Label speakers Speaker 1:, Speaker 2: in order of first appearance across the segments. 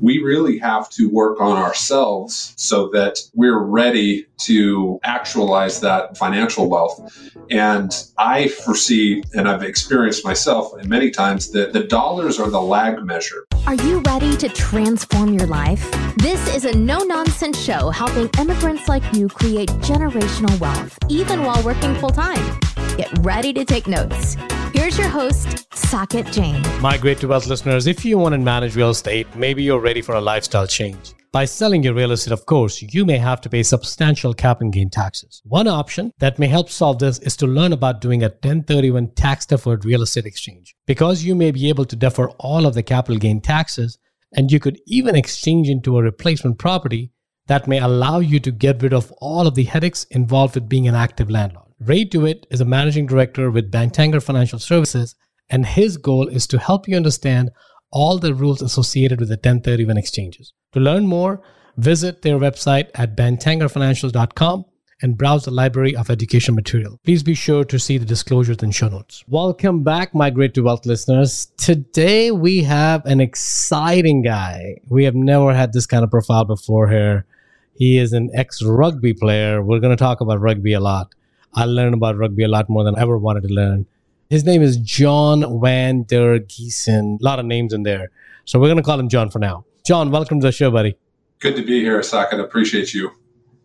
Speaker 1: we really have to work on ourselves so that we're ready to actualize that financial wealth. And I foresee, and I've experienced myself many times, that the dollars are the lag measure.
Speaker 2: Are you ready to transform your life? This is a no nonsense show helping immigrants like you create generational wealth, even while working full time. Get ready to take notes. Here's your host, Saket Jain.
Speaker 3: Migrate to Wealth listeners, if you want to manage real estate, maybe you're ready for a lifestyle change. By selling your real estate, of course, you may have to pay substantial capital gain taxes. One option that may help solve this is to learn about doing a 1031 tax deferred real estate exchange. Because you may be able to defer all of the capital gain taxes, and you could even exchange into a replacement property that may allow you to get rid of all of the headaches involved with being an active landlord. Ray Dewitt is a managing director with Bangerter Financial Services, and his goal is to help you understand all the rules associated with the 1031 exchanges. To learn more, visit their website at bangerterfinancials.com and browse the library of education material. Please be sure to see the disclosures and show notes. Welcome back, Migrate to Wealth listeners. Today we have an exciting guy. We have never had this kind of profile before here. He is an ex rugby player. We're going to talk about rugby a lot. I learned about rugby a lot more than I ever wanted to learn. His name is John Van Der Giessen. A lot of names in there. So we're going to call him John for now. John, welcome to the show, buddy.
Speaker 1: Good to be here, Saket. Appreciate you.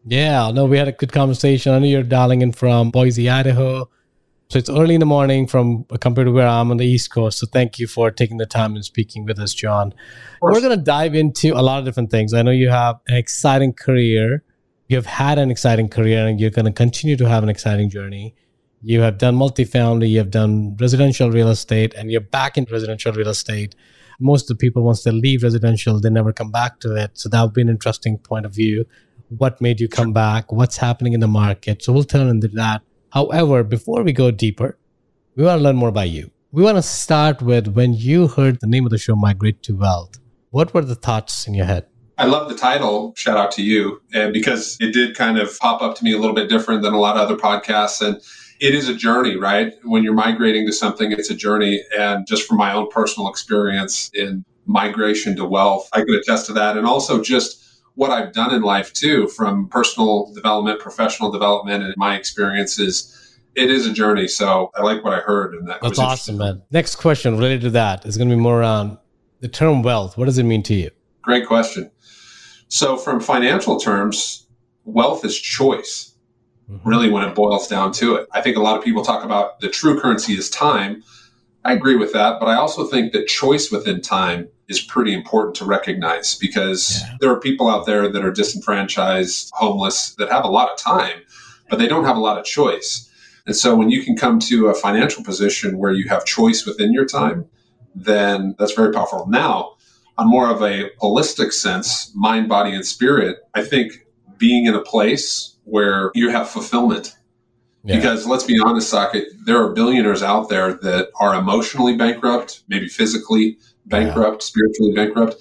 Speaker 3: Yeah, no, we had a good conversation. I know you're dialing in from Boise, Idaho. So it's early in the morning from compared to where I'm on the East Coast. So thank you for taking the time and speaking with us, John. We're going to dive into a lot of different things. I know you have an exciting career you have had an exciting career and you're going to continue to have an exciting journey. You have done multifamily, you have done residential real estate, and you're back in residential real estate. Most of the people, once they leave residential, they never come back to it. So that would be an interesting point of view. What made you come back? What's happening in the market? So we'll turn into that. However, before we go deeper, we want to learn more about you. We want to start with when you heard the name of the show, Migrate to Wealth. What were the thoughts in your head?
Speaker 1: I love the title. Shout out to you. And because it did kind of pop up to me a little bit different than a lot of other podcasts. And it is a journey, right? When you're migrating to something, it's a journey. And just from my own personal experience in migration to wealth, I can attest to that. And also just what I've done in life too, from personal development, professional development, and my experiences. It is a journey. So I like what I heard. And that
Speaker 3: That's awesome, man. Next question related to that is going to be more around the term wealth. What does it mean to you?
Speaker 1: Great question. So, from financial terms, wealth is choice, mm-hmm. really, when it boils down to it. I think a lot of people talk about the true currency is time. I agree with that, but I also think that choice within time is pretty important to recognize because yeah. there are people out there that are disenfranchised, homeless, that have a lot of time, but they don't have a lot of choice. And so when you can come to a financial position where you have choice within your time, then that's very powerful. Now, on more of a holistic sense, mind, body, and spirit, I think being in a place where you have fulfillment. Yeah. Because let's be honest, Saket, there are billionaires out there that are emotionally bankrupt, maybe physically bankrupt, yeah. spiritually bankrupt.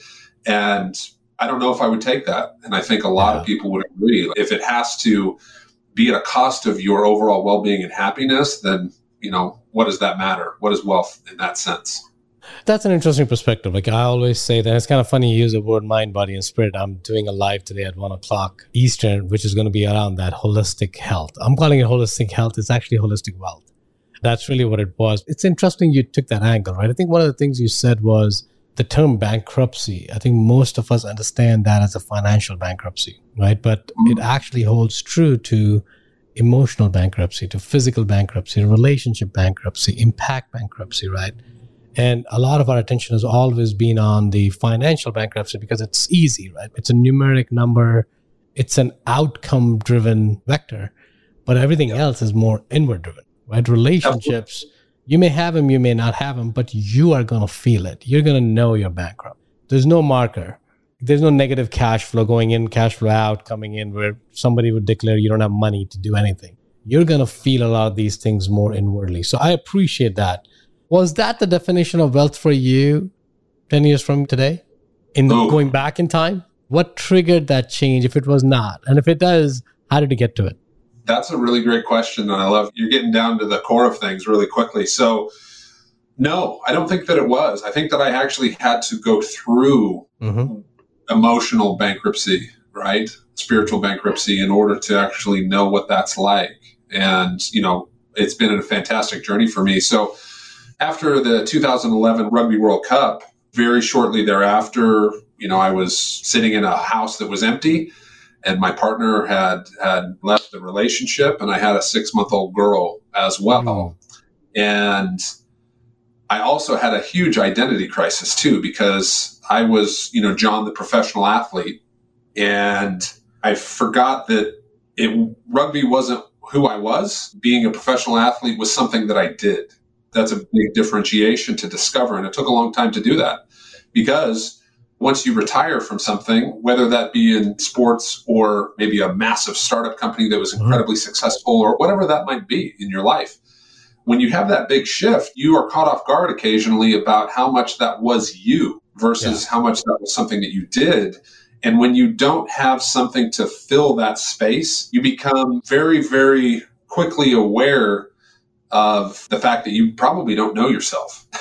Speaker 1: And I don't know if I would take that. And I think a lot yeah. of people would agree. If it has to be at a cost of your overall well being and happiness, then, you know, what does that matter? What is wealth in that sense?
Speaker 3: That's an interesting perspective. Like I always say that it's kind of funny you use the word mind, body, and spirit. I'm doing a live today at one o'clock Eastern, which is going to be around that holistic health. I'm calling it holistic health. It's actually holistic wealth. That's really what it was. It's interesting you took that angle, right? I think one of the things you said was the term bankruptcy. I think most of us understand that as a financial bankruptcy, right? But mm-hmm. it actually holds true to emotional bankruptcy, to physical bankruptcy, relationship bankruptcy, impact bankruptcy, right? And a lot of our attention has always been on the financial bankruptcy because it's easy, right? It's a numeric number, it's an outcome driven vector, but everything else is more inward driven, right? Relationships, you may have them, you may not have them, but you are going to feel it. You're going to know you're bankrupt. There's no marker. There's no negative cash flow going in, cash flow out, coming in, where somebody would declare you don't have money to do anything. You're going to feel a lot of these things more inwardly. So I appreciate that was that the definition of wealth for you 10 years from today? In the, oh. going back in time? What triggered that change if it was not? And if it does, how did you get to it?
Speaker 1: That's a really great question. And I love you're getting down to the core of things really quickly. So, no, I don't think that it was. I think that I actually had to go through mm-hmm. emotional bankruptcy, right? Spiritual bankruptcy in order to actually know what that's like. And, you know, it's been a fantastic journey for me. So after the 2011 Rugby World Cup, very shortly thereafter, you know, I was sitting in a house that was empty and my partner had had left the relationship and I had a 6-month-old girl as well. Mm. And I also had a huge identity crisis too because I was, you know, John the professional athlete and I forgot that it rugby wasn't who I was. Being a professional athlete was something that I did. That's a big differentiation to discover and it took a long time to do that because once you retire from something, whether that be in sports or maybe a massive startup company that was mm-hmm. incredibly successful or whatever that might be in your life, when you have that big shift, you are caught off guard occasionally about how much that was you versus yeah. how much that was something that you did. And when you don't have something to fill that space, you become very, very quickly aware of the fact that you probably don't know yourself.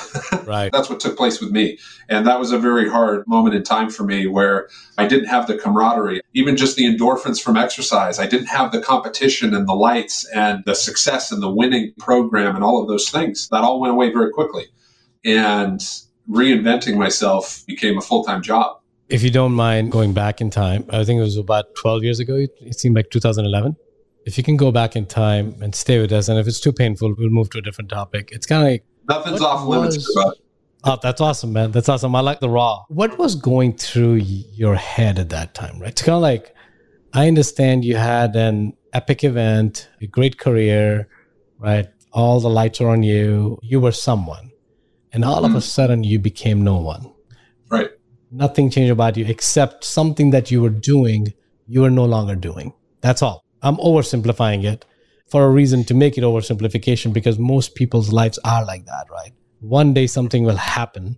Speaker 3: Right.
Speaker 1: That's what took place with me. And that was a very hard moment in time for me where I didn't have the camaraderie, even just the endorphins from exercise. I didn't have the competition and the lights and the success and the winning program and all of those things. That all went away very quickly. And reinventing myself became a full time job.
Speaker 3: If you don't mind going back in time, I think it was about 12 years ago. It seemed like 2011 if you can go back in time and stay with us, and if it's too painful, we'll move to a different topic. It's kind of like
Speaker 1: nothing's off limits. Was,
Speaker 3: oh, that's awesome, man. That's awesome. I like the raw. What was going through your head at that time, right? It's kind of like I understand you had an epic event, a great career, right? All the lights are on you. You were someone, and all mm-hmm. of a mm-hmm. sudden you became no one.
Speaker 1: Right.
Speaker 3: Nothing changed about you except something that you were doing, you were no longer doing. That's all. I'm oversimplifying it for a reason to make it oversimplification because most people's lives are like that, right? One day something will happen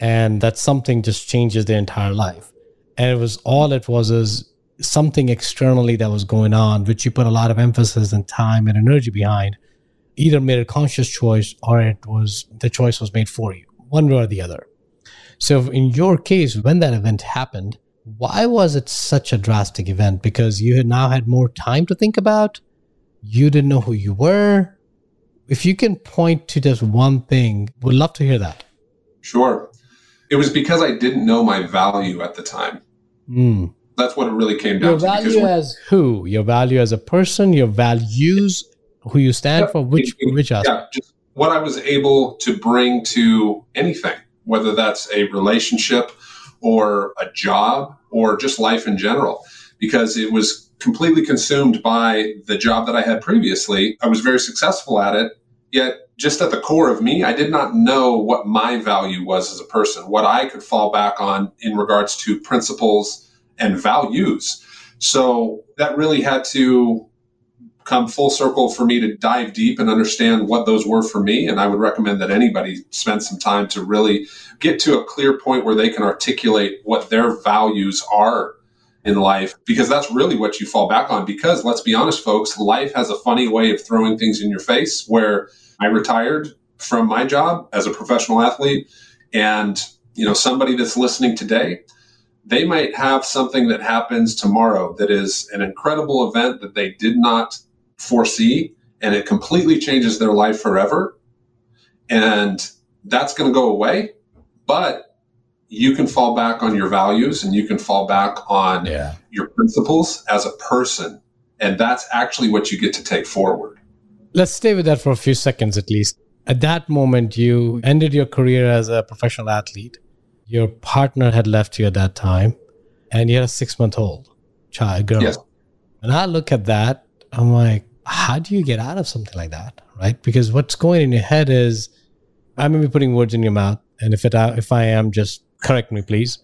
Speaker 3: and that something just changes their entire life. And it was all it was is something externally that was going on, which you put a lot of emphasis and time and energy behind, either made a conscious choice or it was the choice was made for you, one way or the other. So in your case, when that event happened, why was it such a drastic event? Because you had now had more time to think about. You didn't know who you were. If you can point to just one thing, would love to hear that.
Speaker 1: Sure. It was because I didn't know my value at the time.
Speaker 3: Mm.
Speaker 1: That's what it really came down
Speaker 3: your to. Your value as who? Your value as a person, your values, who you stand yeah, for, which, it, which aspect?
Speaker 1: Yeah, just what I was able to bring to anything, whether that's a relationship, or a job or just life in general because it was completely consumed by the job that I had previously. I was very successful at it, yet just at the core of me, I did not know what my value was as a person, what I could fall back on in regards to principles and values. So that really had to come full circle for me to dive deep and understand what those were for me. And I would recommend that anybody spend some time to really get to a clear point where they can articulate what their values are in life, because that's really what you fall back on. Because let's be honest, folks, life has a funny way of throwing things in your face where I retired from my job as a professional athlete and you know somebody that's listening today they might have something that happens tomorrow that is an incredible event that they did not foresee and it completely changes their life forever. And that's going to go away. But you can fall back on your values and you can fall back on yeah. your principles as a person. And that's actually what you get to take forward.
Speaker 3: Let's stay with that for a few seconds at least. At that moment, you ended your career as a professional athlete. Your partner had left you at that time, and you had a six month old child, girl. Yes. And I look at that, I'm like, how do you get out of something like that right? Because what's going in your head is i may be putting words in your mouth and if it if i am just correct me please.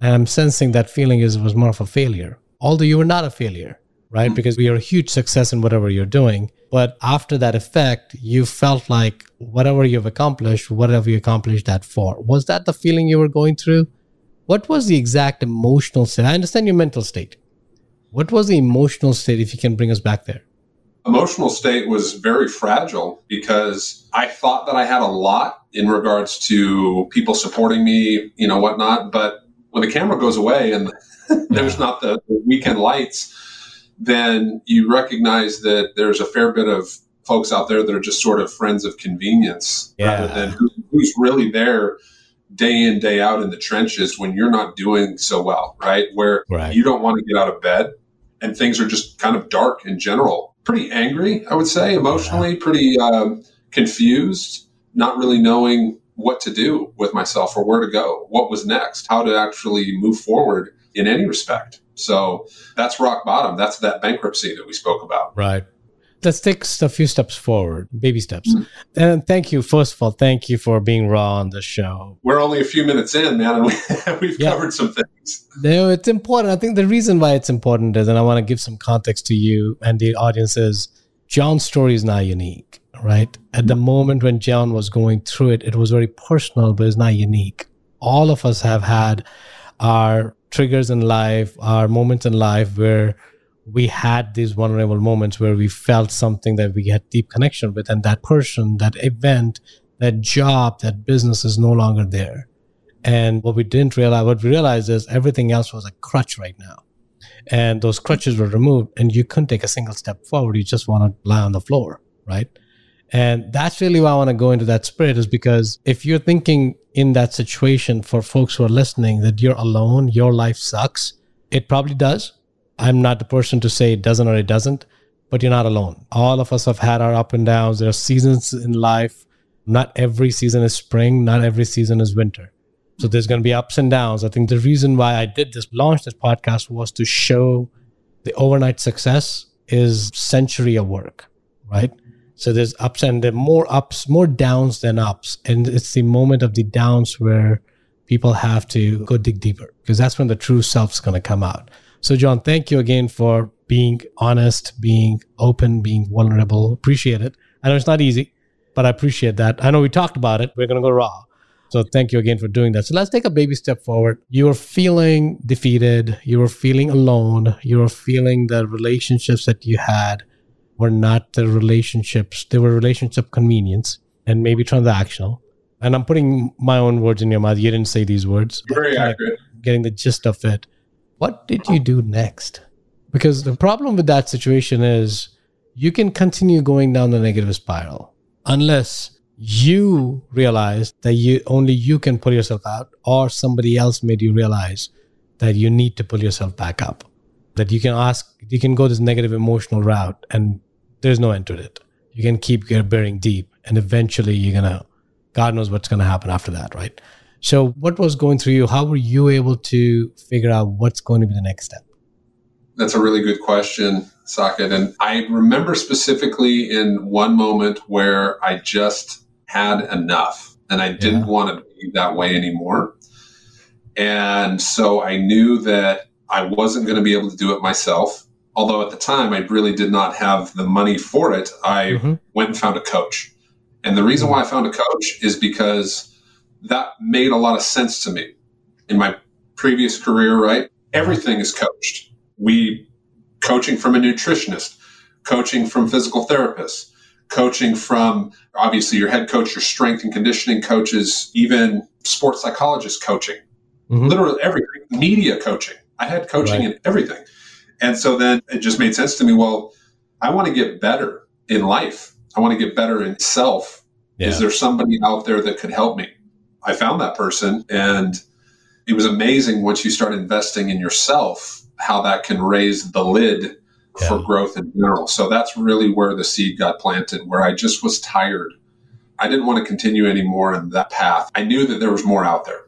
Speaker 3: And i'm sensing that feeling is was more of a failure. Although you were not a failure right? Mm-hmm. because you're a huge success in whatever you're doing. But after that effect you felt like whatever you've accomplished whatever you accomplished that for. Was that the feeling you were going through? What was the exact emotional state? I understand your mental state. What was the emotional state if you can bring us back there
Speaker 1: emotional state was very fragile because I thought that I had a lot in regards to people supporting me, you know, whatnot. But when the camera goes away and there's not the, the weekend lights, then you recognize that there's a fair bit of folks out there that are just sort of friends of convenience
Speaker 3: Yeah.
Speaker 1: rather than who, who's really there day in day out in the trenches when you're not doing so well right where
Speaker 3: Right.
Speaker 1: you don't want to get out of bed and things are just kind of dark in general pretty angry i would say emotionally pretty um, confused not really knowing what to do with myself or where to go what was next how to actually move forward in any respect. So that's rock bottom. That's that bankruptcy that we spoke about.
Speaker 3: Right. Let's take a few steps forward, baby steps.
Speaker 1: Mhm.
Speaker 3: And thank you, first of all, thank you for being raw on the show.
Speaker 1: we're only a few minutes in man and we, we've
Speaker 3: Yeah.
Speaker 1: covered some things
Speaker 3: No, it's important. I think the reason why it's important is, and I want to give some context to you and the audience is John's story is not unique, right? At the moment when John was going through it, it was very personal, but it's not unique. All of us have had our triggers in life, our moments in life where we had these vulnerable moments where we felt something that we had deep connection with, and that person, that event, that job, that business is no longer there. And what we didn't realize, what we realized is everything else was a crutch right now. And those crutches were removed, and you couldn't take a single step forward. You just want to lie on the floor, right? And that's really why I want to go into that spirit is because if you're thinking in that situation for folks who are listening that you're alone, your life sucks, it probably does. I'm not the person to say it doesn't or it doesn't, but you're not alone. All of us have had our up and downs. There are seasons in life. Not every season is spring, not every season is winter. So there's going to be ups and downs. I think the reason why I did this, launch this podcast was to show the overnight success is century of work, right? So there's ups and there more ups, more downs than ups. And it's the moment of the downs where people have to go dig deeper because that's when the true self's going to come out. So John, thank you again for being honest, being open, being vulnerable. Appreciate it. I know it's not easy, but I appreciate that. I know we talked about it. We're going to go raw. So thank you again for doing that. So let's take a baby step forward. You were feeling defeated. You were feeling alone. You were feeling the relationships that you had were not the relationships. They were relationship convenience and maybe transactional. And I'm putting my own words in your mouth. You didn't say these words.
Speaker 1: very accurate
Speaker 3: Getting the gist of it. What did you do next? Because the problem with that situation is you can continue going down the negative spiral unless you realize that you only you can pull yourself out or somebody else made you realize that you need to pull yourself back up. That you can ask you can go this negative emotional route and there's no end to it. You can keep bearing deep and eventually you're gonna god knows what's gonna happen after that right so what was going through you how were you able to figure out what's going to be the next step
Speaker 1: That's a really good question, Saket. And I remember specifically in one moment where I just had enough and I didn't
Speaker 3: Yeah.
Speaker 1: want to be that way anymore. And so I knew that I wasn't going to be able to do it myself. Although at the time I really did not have the money for it, I
Speaker 3: Mhm.
Speaker 1: went and found a coach. And the reason why I found a coach is because that made a lot of sense to me. In my previous career, right? Everything is coached. We coaching from a nutritionist, coaching from physical therapists, coaching from obviously your head coach, your strength and conditioning coaches, even sports psychologist coaching,
Speaker 3: Mhm.
Speaker 1: literally everything, media coaching. I had coaching
Speaker 3: Right.
Speaker 1: in everything. And so then it just made sense to me. Well, I want to get better in life. I want to get better in self. Is there somebody out there that could help me? I found that person and it was amazing once you start investing in yourself how that can raise the lid for growth in general. So that's really where the seed got planted, where I just was tired. I didn't want to continue anymore in that path. I knew that there was more out there.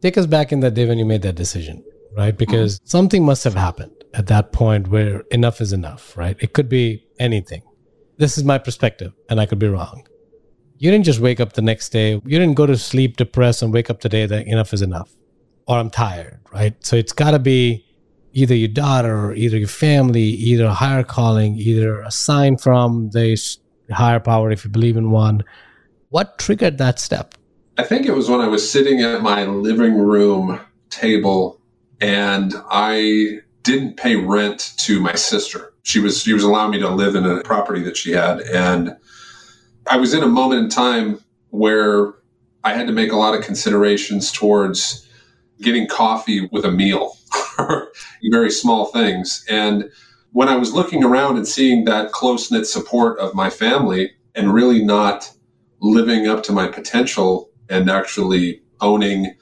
Speaker 3: take us back in that day when you made that decision, right? Mm-hmm. Because something must have happened at that point where enough is enough, right? It could be anything. This is my perspective, and I could be wrong. You didn't just wake up the next day, you didn't go to sleep depressed and wake up today that enough is enough, or I'm tired, right? So it's got to be either your daughter, either your family, either a higher calling, either a sign from the higher power if you believe in one. What triggered that step?
Speaker 1: I think it was when I was sitting at my living room table and I didn't pay rent to my sister. She was she was allowing me to live in a property that she had and I was in a moment in time where I had to make a lot of considerations towards getting coffee with a meal, very small things. And when I was looking around and seeing that close knit support of my family and really not living up to my potential and actually owning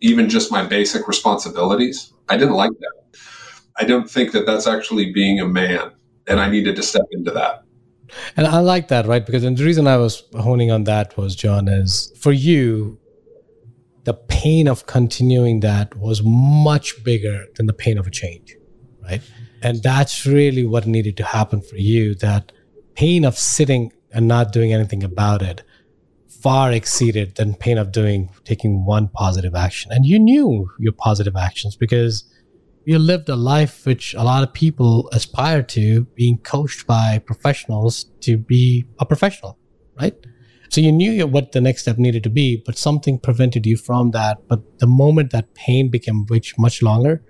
Speaker 1: even just my basic responsibilities, I didn't like that. I don't think that that's actually being a man. And I needed to step into that.
Speaker 3: And I like that, right? Because and the reason I was honing on that was, John, is for you, the pain of continuing that was much bigger than the pain of a change, right? And that's really what needed to happen for you. That pain of sitting and not doing anything about it far exceeded than pain of doing taking one positive action. And you knew your positive actions because you lived a life which a lot of people aspire to, being coached by professionals to be a professional, right? So you knew what the next step needed to be, but something prevented you from that. But the moment that pain became much, much longer,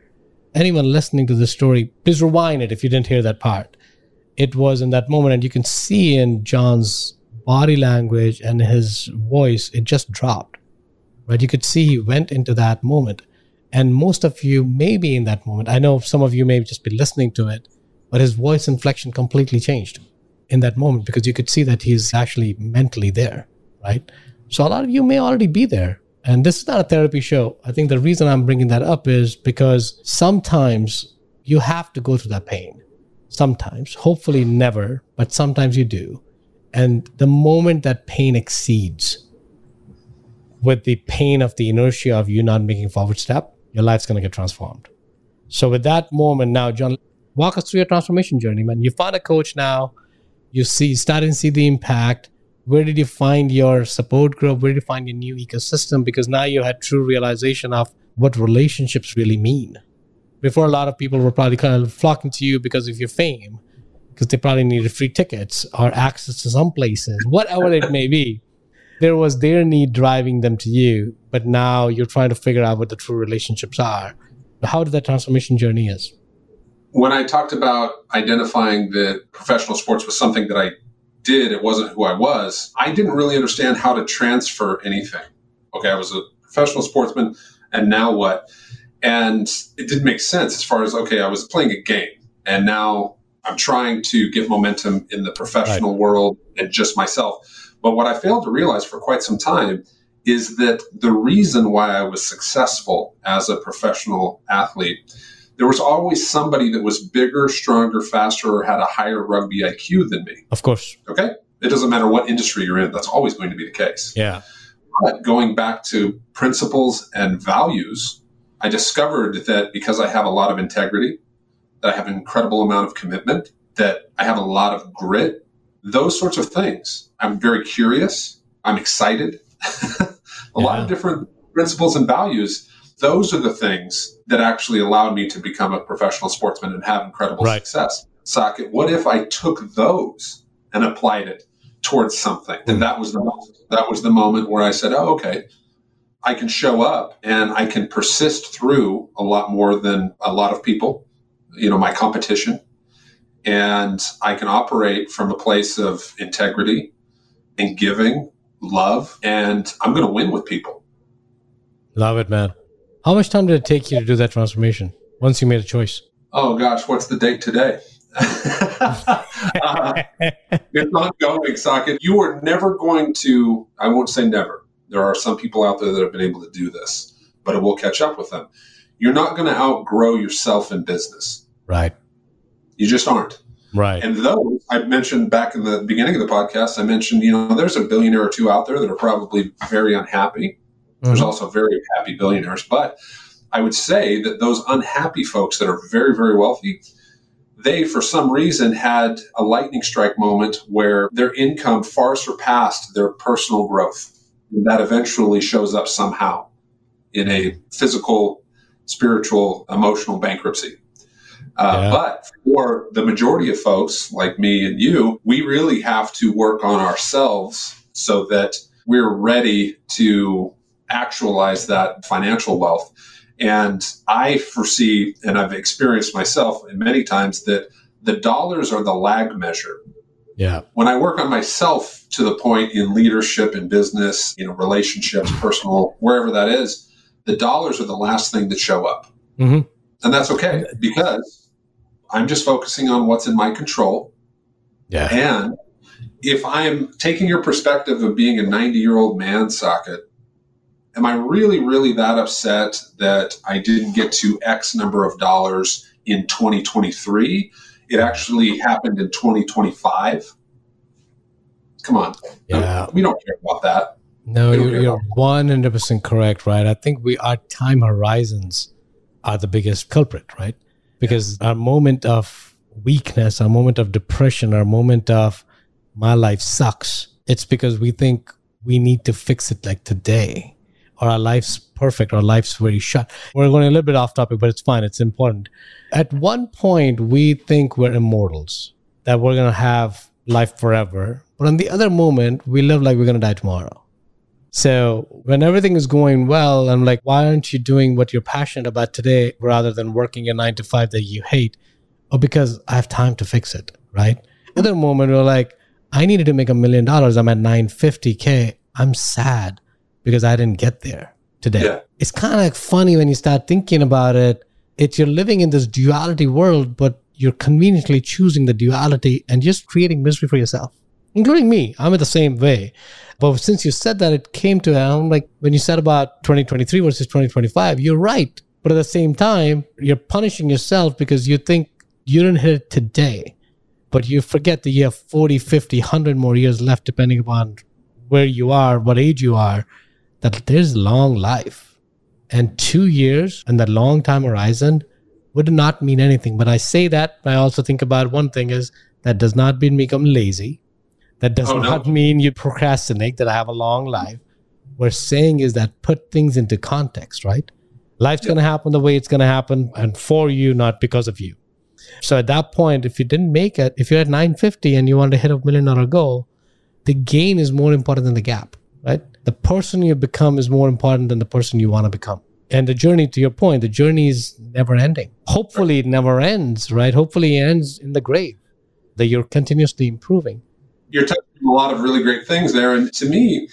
Speaker 3: anyone listening to this story, please rewind it if you didn't hear that part. It was in that moment, and you can see in John's body language and his voice, it just dropped. Right? You could see he went into that moment. And most of you may be in that moment. I know some of you may just be listening to it, but his voice inflection completely changed in that moment because you could see that he's actually mentally there, right? So a lot of you may already be there. And this is not a therapy show. I think the reason I'm bringing that up is because sometimes you have to go through that pain. Sometimes, hopefully never, but sometimes you do. And the moment that pain exceeds with the pain of the inertia of you not making forward step, your life's going to get transformed. So with that moment now, John, walk us through your transformation journey, man. You found a coach now. You see, starting to see the impact. Where did you find your support group? Where did you find your new ecosystem? Because now you had true realization of what relationships really mean. Before, a lot of people were probably kind of flocking to you because of your fame because they probably needed free tickets or access to some places, whatever it may be. There was their need driving them to you, but now you're trying to figure out what the true relationships are. How did that transformation journey is?
Speaker 1: When I talked about identifying that professional sports was something that I did, it wasn't who I was. I didn't really understand how to transfer anything. Okay, I was a professional sportsman, and now what? And it didn't make sense as far as okay, I was playing a game, and now I'm trying to get momentum in the professional right. world and just myself. But what I failed to realize for quite some time is that the reason why I was successful as a professional athlete, there was always somebody that was bigger, stronger, faster, or had a higher rugby IQ than me.
Speaker 3: Of course.
Speaker 1: Okay. It doesn't matter what industry you're in, that's always going to be the case.
Speaker 3: Yeah.
Speaker 1: But going back to principles and values, I discovered that because I have a lot of integrity, that I have an incredible amount of commitment, that I have a lot of grit, those sorts of things. I'm very curious. I'm excited. a yeah. lot of different principles and values. Those are the things that actually allowed me to become a professional sportsman and have incredible right. success. Saket, what if I took those and applied it towards something? And mm. that was the that was the moment where I said, "Oh, okay, I can show up and I can persist through a lot more than a lot of people you know my competition and i can operate from a place of integrity and giving love and i'm going to win with people
Speaker 3: love it man how much time did it take you to do that transformation once you made a choice
Speaker 1: oh gosh what's the date today uh, it's ongoing Saket. You are never going to, I won't say never. There are some people out there that have been able to do this, but it will catch up with them. You're not going to outgrow yourself in business.
Speaker 3: Right.
Speaker 1: You just aren't.
Speaker 3: Right.
Speaker 1: And those I mentioned back in the beginning of the podcast, I mentioned, you know, there's a billionaire or two out there that are probably very unhappy. Mm-hmm. There's also very happy billionaires. But I would say that those unhappy folks that are very, very wealthy, they, for some reason, had a lightning strike moment where their income far surpassed their personal growth. And that eventually shows up somehow in a physical, spiritual, emotional bankruptcy. Uh, yeah. But for the majority of folks like me and you, we really have to work on ourselves so that we're ready to actualize that financial wealth. And I foresee, and I've experienced myself many times, that the dollars are the lag measure.
Speaker 3: Yeah.
Speaker 1: When I work on myself to the point in leadership and business, you know, relationships, personal, wherever that is, the dollars are the last thing that show up.
Speaker 3: Mhm.
Speaker 1: And that's okay because I'm just focusing on what's in my control.
Speaker 3: Yeah.
Speaker 1: And if I am taking your perspective of being a 90 year old man Saket, am I really, really that upset that I didn't get to X number of dollars in 2023? It actually happened in 2025. Come on.
Speaker 3: Yeah.
Speaker 1: We don't care about that.
Speaker 3: No, you're, you're 100% correct, right? I think we our time horizons are the biggest culprit, right? Because our moment of weakness, our moment of depression, our moment of my life sucks, it's because we think we need to fix it like today or our life's perfect, our life's very short. We're going a little bit off topic, but it's fine. It's important. At one point, we think we're immortals, that we're going to have life forever. But on the other moment, we live like we're going to die tomorrow. So when everything is going well, I'm like, why aren't you doing what you're passionate about today rather than working a nine to five that you hate? Oh, because I have time to fix it, right? At the moment, we're like, I needed to make a million dollars. I'm at 950K. I'm sad because I didn't get there today.
Speaker 1: Yeah.
Speaker 3: It's kind of like funny when you start thinking about it. It's you're living in this duality world, but you're conveniently choosing the duality and just creating misery for yourself, including me. I'm in the same way. But since you said that, it came to I'm like when you said about 2023 versus 2025, you're right. But at the same time, you're punishing yourself because you think you didn't hit it today, but you forget that you have 40, 50, 100 more years left, depending upon where you are, what age you are, that there's long life. And two years and that long time horizon would not mean anything. But I say that, I also think about one thing is that does not mean become lazy. That does
Speaker 1: Oh, no.
Speaker 3: not mean you procrastinate, that I have a long life. We're saying is that put things into context, right? Life's going to happen the way it's going to happen and for you, not because of you. So at that point, if you didn't make it, if you're at 950 and you want to hit a million dollar goal, the gain is more important than the gap, right? The person you become is more important than the person you want to become. And the journey, to your point, the journey is never ending. Hopefully, it never ends, right? Hopefully, it ends in the grave, that you're continuously improving.
Speaker 1: You're touching a lot of really great things there. And to me,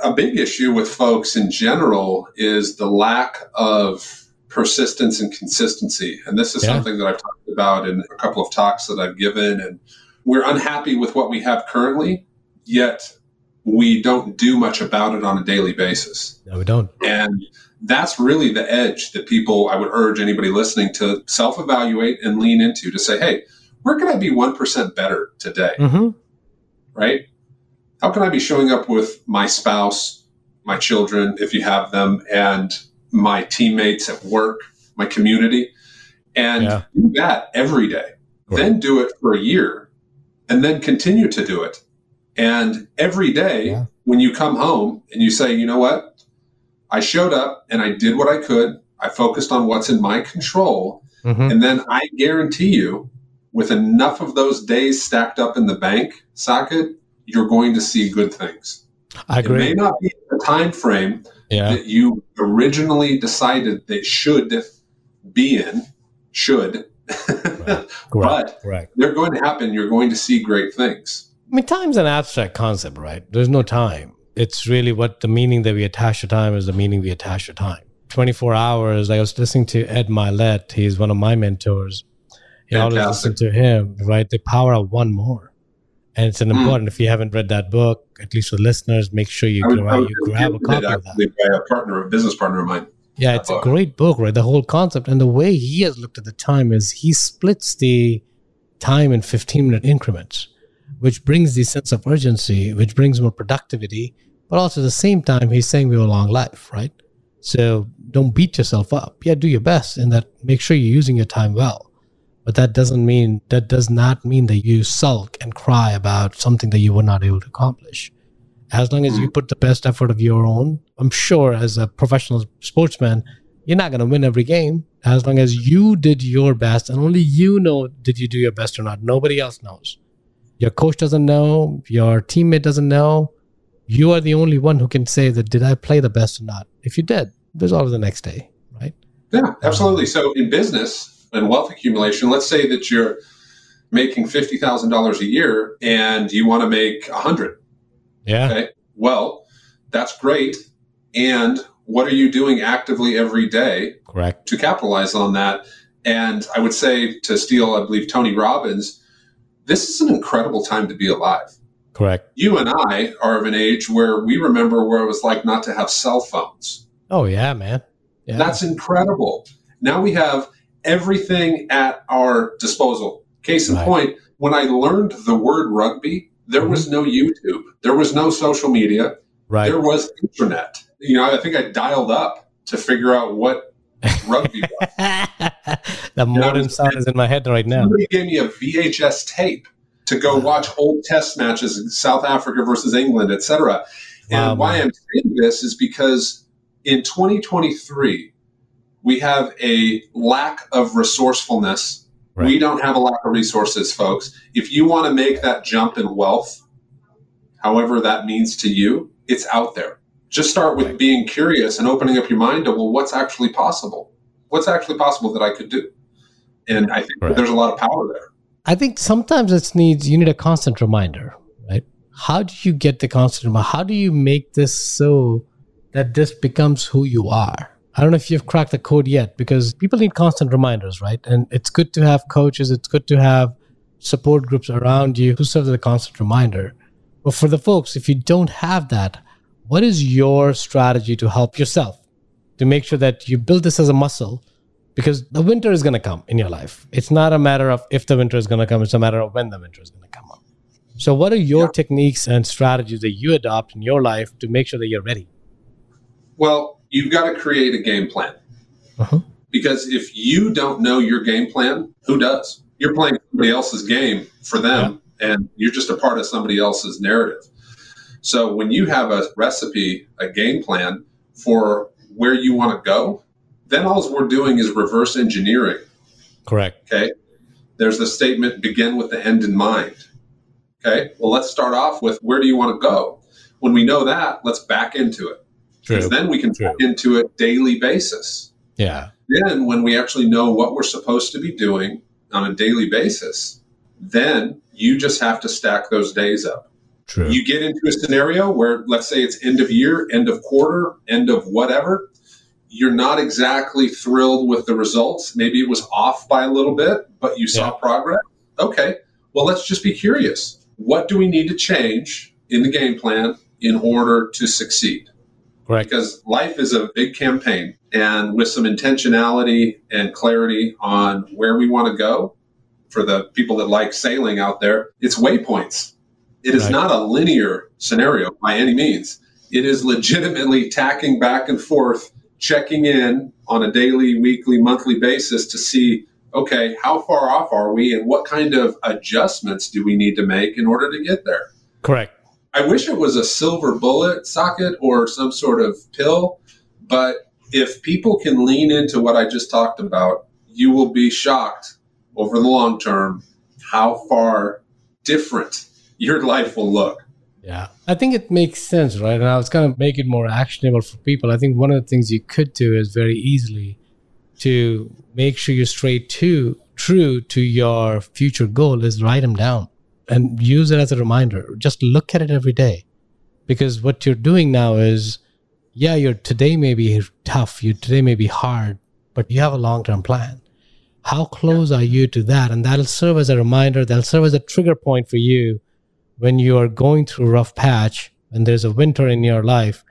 Speaker 1: a big issue with folks in general is the lack of persistence and consistency. And this is
Speaker 3: Yeah.
Speaker 1: something that I've talked about in a couple of talks that I've given. And we're unhappy with what we have currently, yet we don't do much about it on a daily basis.
Speaker 3: No, we don't.
Speaker 1: And that's really the edge that people, I would urge anybody listening to self evaluate and lean into to say, hey, where can I be 1% better today?
Speaker 3: Mm-hmm.
Speaker 1: right? How can I be showing up with my spouse, my children, if you have them, and my teammates at work, my community, and
Speaker 3: Yeah.
Speaker 1: do that every day?
Speaker 3: Right.
Speaker 1: Then do it for a year, and then continue to do it. And every day,
Speaker 3: Yeah.
Speaker 1: when you come home and you say, you know what? I showed up and I did what I could. I focused on what's in my control.
Speaker 3: Mm-hmm.
Speaker 1: And then I guarantee you, with enough of those days stacked up in the bank Saket, you're going to see good things.
Speaker 3: I agree.
Speaker 1: It may not be the time frame
Speaker 3: Yeah.
Speaker 1: that you originally decided they should be in, should,
Speaker 3: Correct.
Speaker 1: but
Speaker 3: Correct.
Speaker 1: they're going to happen. You're going to see great things.
Speaker 3: I mean, time's an abstract concept, right? There's no time. It's really what the meaning that we attach to time is the meaning we attach to time. 24 hours. I was listening to Ed Mylett. He's one of my mentors. You always listen to him, right? The power of one more. And it's an
Speaker 1: Mm.
Speaker 3: important, if you haven't read that book, at least for listeners, make sure you,
Speaker 1: was-
Speaker 3: grab, you grab a copy of that.
Speaker 1: by a partner, a business partner of mine.
Speaker 3: Yeah, it's a great book, right? The whole concept and the way he has looked at the time is he splits the time in 15 minute increments, which brings the sense of urgency, which brings more productivity, but also at the same time, he's saying we have a long life, right? So don't beat yourself up. Yeah, do your best and that make sure you're using your time well. But that doesn't mean that does not mean that you sulk and cry about something that you were not able to accomplish. As long as you mm. put the best effort of your own, I'm sure as a professional sportsman, you're not going to win every game. As long as you did your best and only you know did you do your best or not. Nobody else knows. Your coach doesn't know, your teammate doesn't know. You are the only one who can say that did I play the best or not. If you did, there's always the next day, right?
Speaker 1: Yeah, absolutely. So in business and wealth accumulation, let's say that you're making fifty thousand dollars a year and you want to make a hundred.
Speaker 3: Yeah.
Speaker 1: Okay. Well, that's great. And what are you doing actively every day
Speaker 3: Correct.
Speaker 1: to capitalize on that? And I would say to steal, I believe, Tony Robbins, this is an incredible time to be alive.
Speaker 3: Correct.
Speaker 1: You and I are of an age where we remember where it was like not to have cell phones.
Speaker 3: Oh yeah, man. Yeah.
Speaker 1: That's incredible. Now we have everything at our disposal. Case in
Speaker 3: Right.
Speaker 1: point, when I learned the word rugby, there was mm-hmm. no YouTube, there was no social media,
Speaker 3: right.
Speaker 1: there was internet. You know, I think I dialed up to figure out what rugby was.
Speaker 3: the modem sound is in my head right now.
Speaker 1: Somebody gave me a VHS tape to go watch old test matches in South Africa versus England, etc. And
Speaker 3: Wow,
Speaker 1: why
Speaker 3: man.
Speaker 1: I'm saying this is because in 2023, we have a lack of resourcefulness.
Speaker 3: Right.
Speaker 1: We don't have a lack of resources, folks. If you want to make that jump in wealth, however that means to you, it's out there. Just start with
Speaker 3: Right.
Speaker 1: being curious and opening up your mind to, well, what's actually possible? What's actually possible that I could do? And I think
Speaker 3: Right.
Speaker 1: there's a lot of power there.
Speaker 3: I think sometimes it needs you need a constant reminder, right? How do you get the constant reminder? How do you make this so that this becomes who you are? I don't know if you've cracked the code yet because people need constant reminders, right? And it's good to have coaches, it's good to have support groups around you who serve as a constant reminder. But for the folks, if you don't have that, what is your strategy to help yourself to make sure that you build this as a muscle? Because the winter is going to come in your life. It's not a matter of if the winter is going to come, it's a matter of when the winter is going to come up. So, what are your
Speaker 1: Yeah.
Speaker 3: techniques and strategies that you adopt in your life to make sure that you're ready?
Speaker 1: Well, you've got to create a game plan.
Speaker 3: Uh-huh.
Speaker 1: Because if you don't know your game plan, who does? You're playing somebody else's game for them, and you're just a part of somebody else's narrative. So when you have a recipe, a game plan for where you want to go, then all we're doing is reverse engineering.
Speaker 3: Correct.
Speaker 1: Okay. There's the statement begin with the end in mind. Okay. Well, let's start off with where do you want to go? When we know that, let's back into it. Because then we can
Speaker 3: True.
Speaker 1: into a daily basis.
Speaker 3: Yeah.
Speaker 1: Then, when we actually know what we're supposed to be doing on a daily basis, then you just have to stack those days up.
Speaker 3: True.
Speaker 1: You get into a scenario where, let's say it's end of year, end of quarter, end of whatever, you're not exactly thrilled with the results. Maybe it was off by a little bit, but you saw
Speaker 3: Yeah.
Speaker 1: progress. Okay, well, let's just be curious. What do we need to change in the game plan in order to succeed?
Speaker 3: Correct.
Speaker 1: because life is a big campaign and with some intentionality and clarity on where we want to go for the people that like sailing out there it's waypoints it is
Speaker 3: Right.
Speaker 1: not a linear scenario by any means it is legitimately tacking back and forth checking in on a daily weekly monthly basis to see okay how far off are we and what kind of adjustments do we need to make in order to get there
Speaker 3: Correct.
Speaker 1: I wish it was a silver bullet Saket or some sort of pill, but if people can lean into what I just talked about, you will be shocked over the long term how far different your life will look.
Speaker 3: Yeah. I think it makes sense, right? And I was going to make it more actionable for people. I think one of the things you could do is very easily to make sure you're straight to true to your future goal is write them down and use it as a reminder. Just look at it every day. Because what you're doing now is, yeah, your today may be tough, your today may be hard, but you have a long term plan. How close are you to that? And that'll serve as a reminder, that'll serve as a trigger point for you when you are going through a rough patch and there's a winter in your life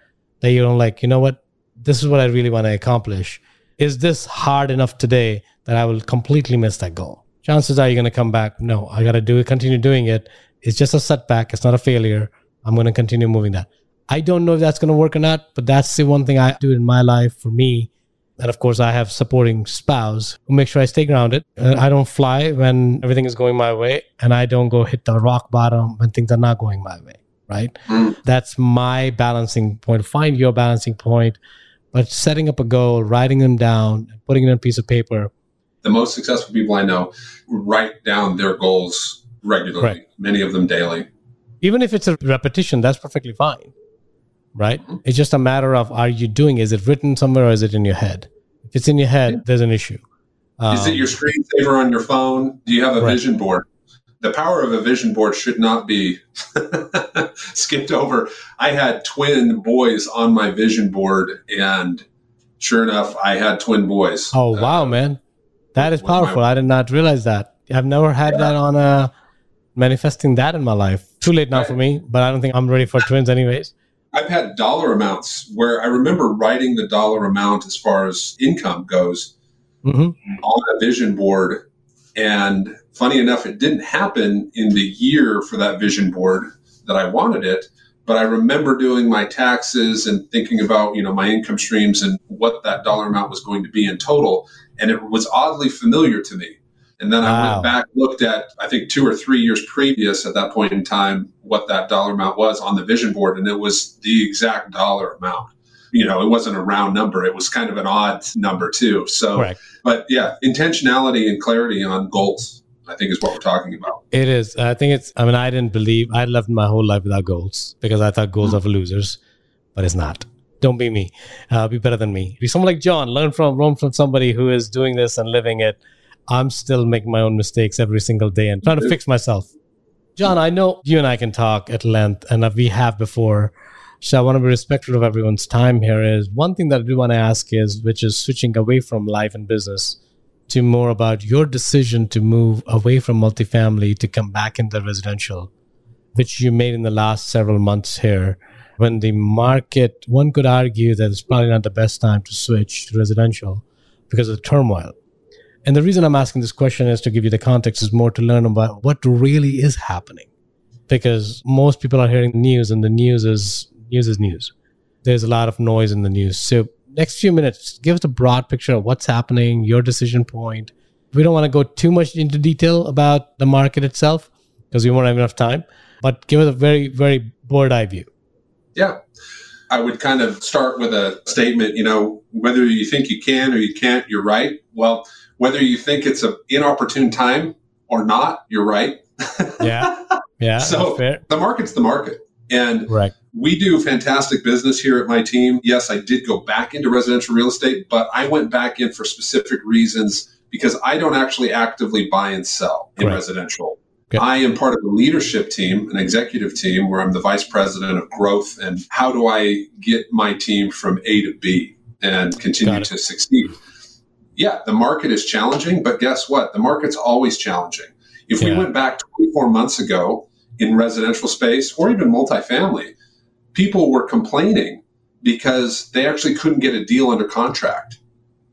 Speaker 3: that you're like, you know what? This is what I really want to accomplish. Is this hard enough today that I will completely miss that goal? Chances are you're going to come back. No, I got to do it, continue doing it. It's just a setback. It's not a failure. I'm going to continue moving that. I don't know if that's going to work or not, but that's the one thing I do in my life for me. And of course, I have supporting spouse who make sure I stay grounded. I don't fly when everything is going my way, and I don't go hit the rock bottom when things are not going my way. Right?
Speaker 1: Mm.
Speaker 3: That's my balancing point. Find your balancing point, but setting up a goal, writing them down, putting it on a piece of paper.
Speaker 1: The most successful people I know write down their goals regularly,
Speaker 3: Right.
Speaker 1: many of them daily.
Speaker 3: Even if it's a repetition, that's perfectly fine. Right?
Speaker 1: Mhm.
Speaker 3: It's just a matter of are you doing? Is it written somewhere or is it in your head? If it's in your head,
Speaker 1: Yeah.
Speaker 3: there's an issue.
Speaker 1: Is it
Speaker 3: Um,
Speaker 1: your screensaver on your phone? Do you have a
Speaker 3: Right.
Speaker 1: vision board? the power of a vision board should not be skipped over. I had twin boys on my vision board, and sure enough, I had twin boys.
Speaker 3: Oh wow, uh, man, that is powerful. My, I did not realize that. I've never had yeah. that on a uh, manifesting that in my life. Too late now right. for me, but I don't think I'm ready for twins, anyways.
Speaker 1: I've had dollar amounts where I remember writing the dollar amount as far as income goes mm-hmm. on a vision board. And funny enough, it didn't happen in the year for that vision board that I wanted it. But I remember doing my taxes and thinking about, you know, my income streams and what that dollar amount was going to be in total. And it was oddly familiar to me. And then wow. I went back, looked at, I think, two or three years previous at that point in time, what that dollar amount was on the vision board. And it was the exact dollar amount. You know, it wasn't a round number. It was kind of an odd number, too. So, Correct. but yeah, intentionality and clarity on goals, I think, is what we're talking about.
Speaker 3: It is. I think it's, I mean, I didn't believe, I lived my whole life without goals because I thought goals mm-hmm. are for losers, but it's not don't be me. Uh, be better than me. Be someone like John. Learn from learn from somebody who is doing this and living it. I'm still making my own mistakes every single day and trying to fix myself. John, I know you and I can talk at length, and we have before. So I want to be respectful of everyone's time here. Is one thing that I do want to ask is, which is switching away from life and business to more about your decision to move away from multifamily to come back into residential, which you made in the last several months here. When the market, one could argue that it's probably not the best time to switch to residential because of the turmoil. And the reason I'm asking this question is to give you the context is more to learn about what really is happening. Because most people are hearing the news and the news is news is news. There's a lot of noise in the news. So next few minutes, give us a broad picture of what's happening, your decision point. We don't want to go too much into detail about the market itself because we won't have enough time, but give us a very, very broad eye view.
Speaker 1: Yeah. I would kind of start with a statement, you know, whether you think you can or you can't, you're right. Well, whether you think it's an inopportune time or not, you're right.
Speaker 3: yeah. Yeah.
Speaker 1: so the market's the market. And right. we do fantastic business here at my team. Yes, I did go back into residential real estate, but I went back in for specific reasons because I don't actually actively buy and sell in right. residential. Okay. I am part of a leadership team, an executive team, where I'm the vice president of growth. And how do I get my team from A to B and continue to succeed? yeah, the market is challenging, but guess what? The market's always challenging. If yeah. we went back 24 months ago in residential space or even multifamily, people were complaining because they actually couldn't get a deal under contract.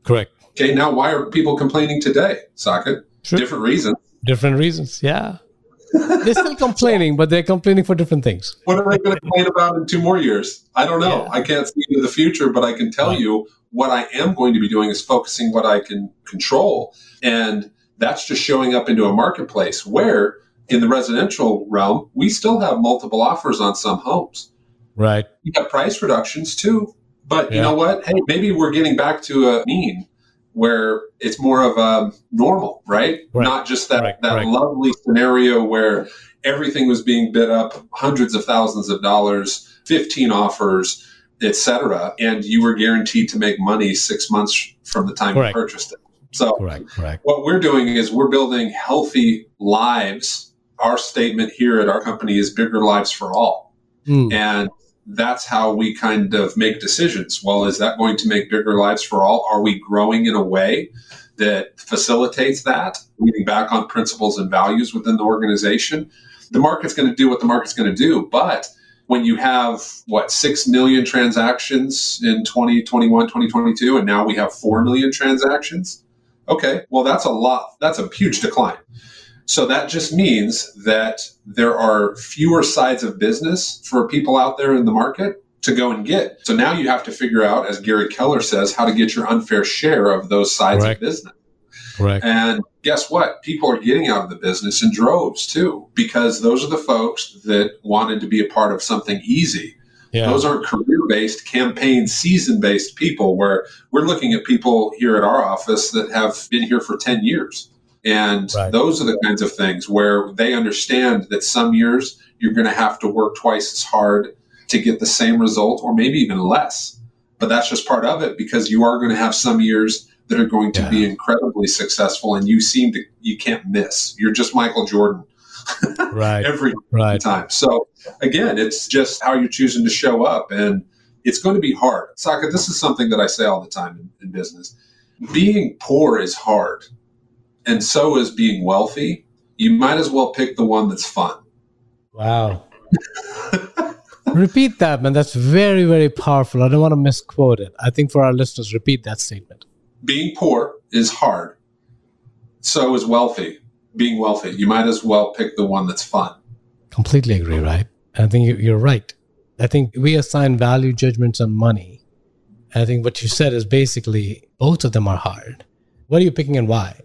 Speaker 3: Correct.
Speaker 1: Okay, now why are people complaining today, Saket? Different reasons.
Speaker 3: Different reasons, yeah. they're still complaining, but they're complaining for different things.
Speaker 1: What are they going to complain about in two more years? I don't know. Yeah. I can't see into the future, but I can tell right. you what I am going to be doing is focusing what I can control. And that's just showing up into a marketplace where in the residential realm, we still have multiple offers on some homes.
Speaker 3: Right.
Speaker 1: You have price reductions too. But yeah. you know what? Hey, maybe we're getting back to a mean where it's more of a normal, right? right. Not just that, right. that right. lovely scenario where everything was being bid up hundreds of thousands of dollars, 15 offers, etc. And you were guaranteed to make money six months from the time you purchased it. So correct, correct. what we're doing is we're building healthy lives. Our statement here at our company is bigger lives for all. Mm. And that's how we kind of make decisions. Well, is that going to make bigger lives for all? Are we growing in a way that facilitates that, leading back on principles and values within the organization? The market's going to do what the market's going to do, but when you have what 6 million transactions in 2021 2022 and now we have 4 million transactions okay well that's a lot that's a huge decline so that just means that there are fewer sides of business for people out there in the market to go and get so now you have to figure out as gary keller says how to get your unfair share of those sides of business
Speaker 3: Right.
Speaker 1: And guess what? People are getting out of the business in droves too, because those are the folks that wanted to be a part of something easy. Yeah. Those aren't career based, campaign season based people where we're looking at people here at our office that have been here for 10 years. And right. those are the kinds of things where they understand that some years you're going to have to work twice as hard to get the same result or maybe even less. But that's just part of it because you are going to have some years that are going to yeah. be incredibly successful and you seem to you can't miss you're just michael jordan
Speaker 3: right.
Speaker 1: every
Speaker 3: right.
Speaker 1: time. So again, it's just how you're choosing to show up, and it's going to be hard. Saket, this is something that I say all the time in, in business. Being poor is hard, and so is being wealthy. You might as well pick the one that's fun.
Speaker 3: Wow. repeat that, man. That's very, very powerful. I don't want to misquote it. I think for our listeners, repeat that statement.
Speaker 1: Being poor is hard. So is wealthy. Being wealthy. You might as well pick the one that's fun.
Speaker 3: Completely agree, right? I think you're right. I think we assign value judgments on money. I think what you said is basically both of them are hard. What are you picking and why?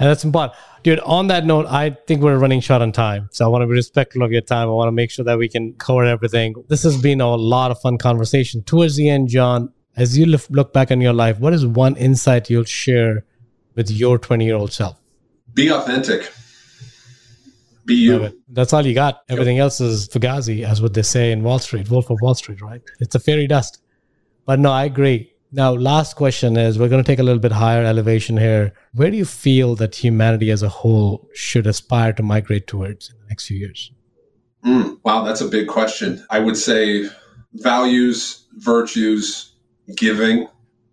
Speaker 3: And that's important. Dude, on that note, I think we're running short on time. So I want to be respectful of your time. I want to make sure that we can cover everything. This has been a lot of fun conversation. Towards the end, John, as you look back on your life, what is one insight you'll share with your 20 year old self?
Speaker 1: Be authentic. Be you.
Speaker 3: That's all you got. Everything yep. else is fugazi, as what they say in Wall Street, Wolf of Wall Street, right? It's a fairy dust. But no, I agree. Now, last question is we're going to take a little bit higher elevation here. Where do you feel that humanity as a whole should aspire to migrate towards in the next few years?
Speaker 1: Mm, wow, that's a big question. I would say values, virtues, giving,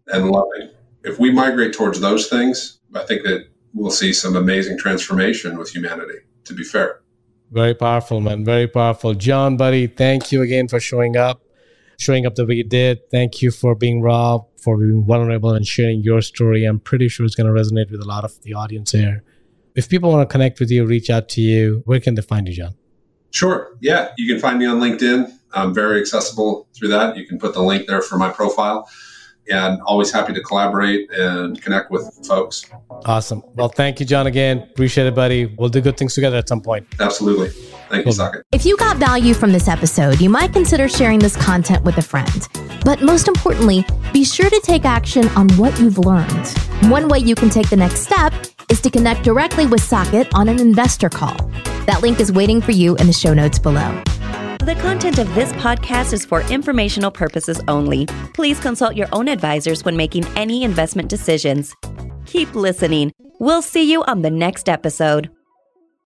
Speaker 1: and loving. If we migrate towards those things, I think that we'll see some amazing transformation with humanity, to be fair.
Speaker 3: Very powerful, man. Very powerful. John, buddy, thank you again for showing up showing up the way you did. Thank you for being raw, for being vulnerable and sharing your story. I'm pretty sure it's going to resonate with a lot of the audience here. If people want to connect with you, reach out to you, where can they find you, John?
Speaker 1: Sure. Yeah. You can find me on LinkedIn. I'm very accessible through that. You can put the link there for my profile and always happy to collaborate and connect with folks.
Speaker 3: Awesome. Well, thank you, John, again. Appreciate it, buddy. We'll do good things together at some point.
Speaker 1: Absolutely. Thank you, Saket.
Speaker 2: If you got value from this episode, you might consider sharing this content with a friend. But most importantly, be sure to take action on what you've learned. One way you can take the next step is to connect directly with Saket on an investor call. That link is waiting for you in the show notes below.
Speaker 4: The content of this podcast is for informational purposes only. Please consult your own advisors when making any investment decisions. Keep listening. We'll see you on the next episode.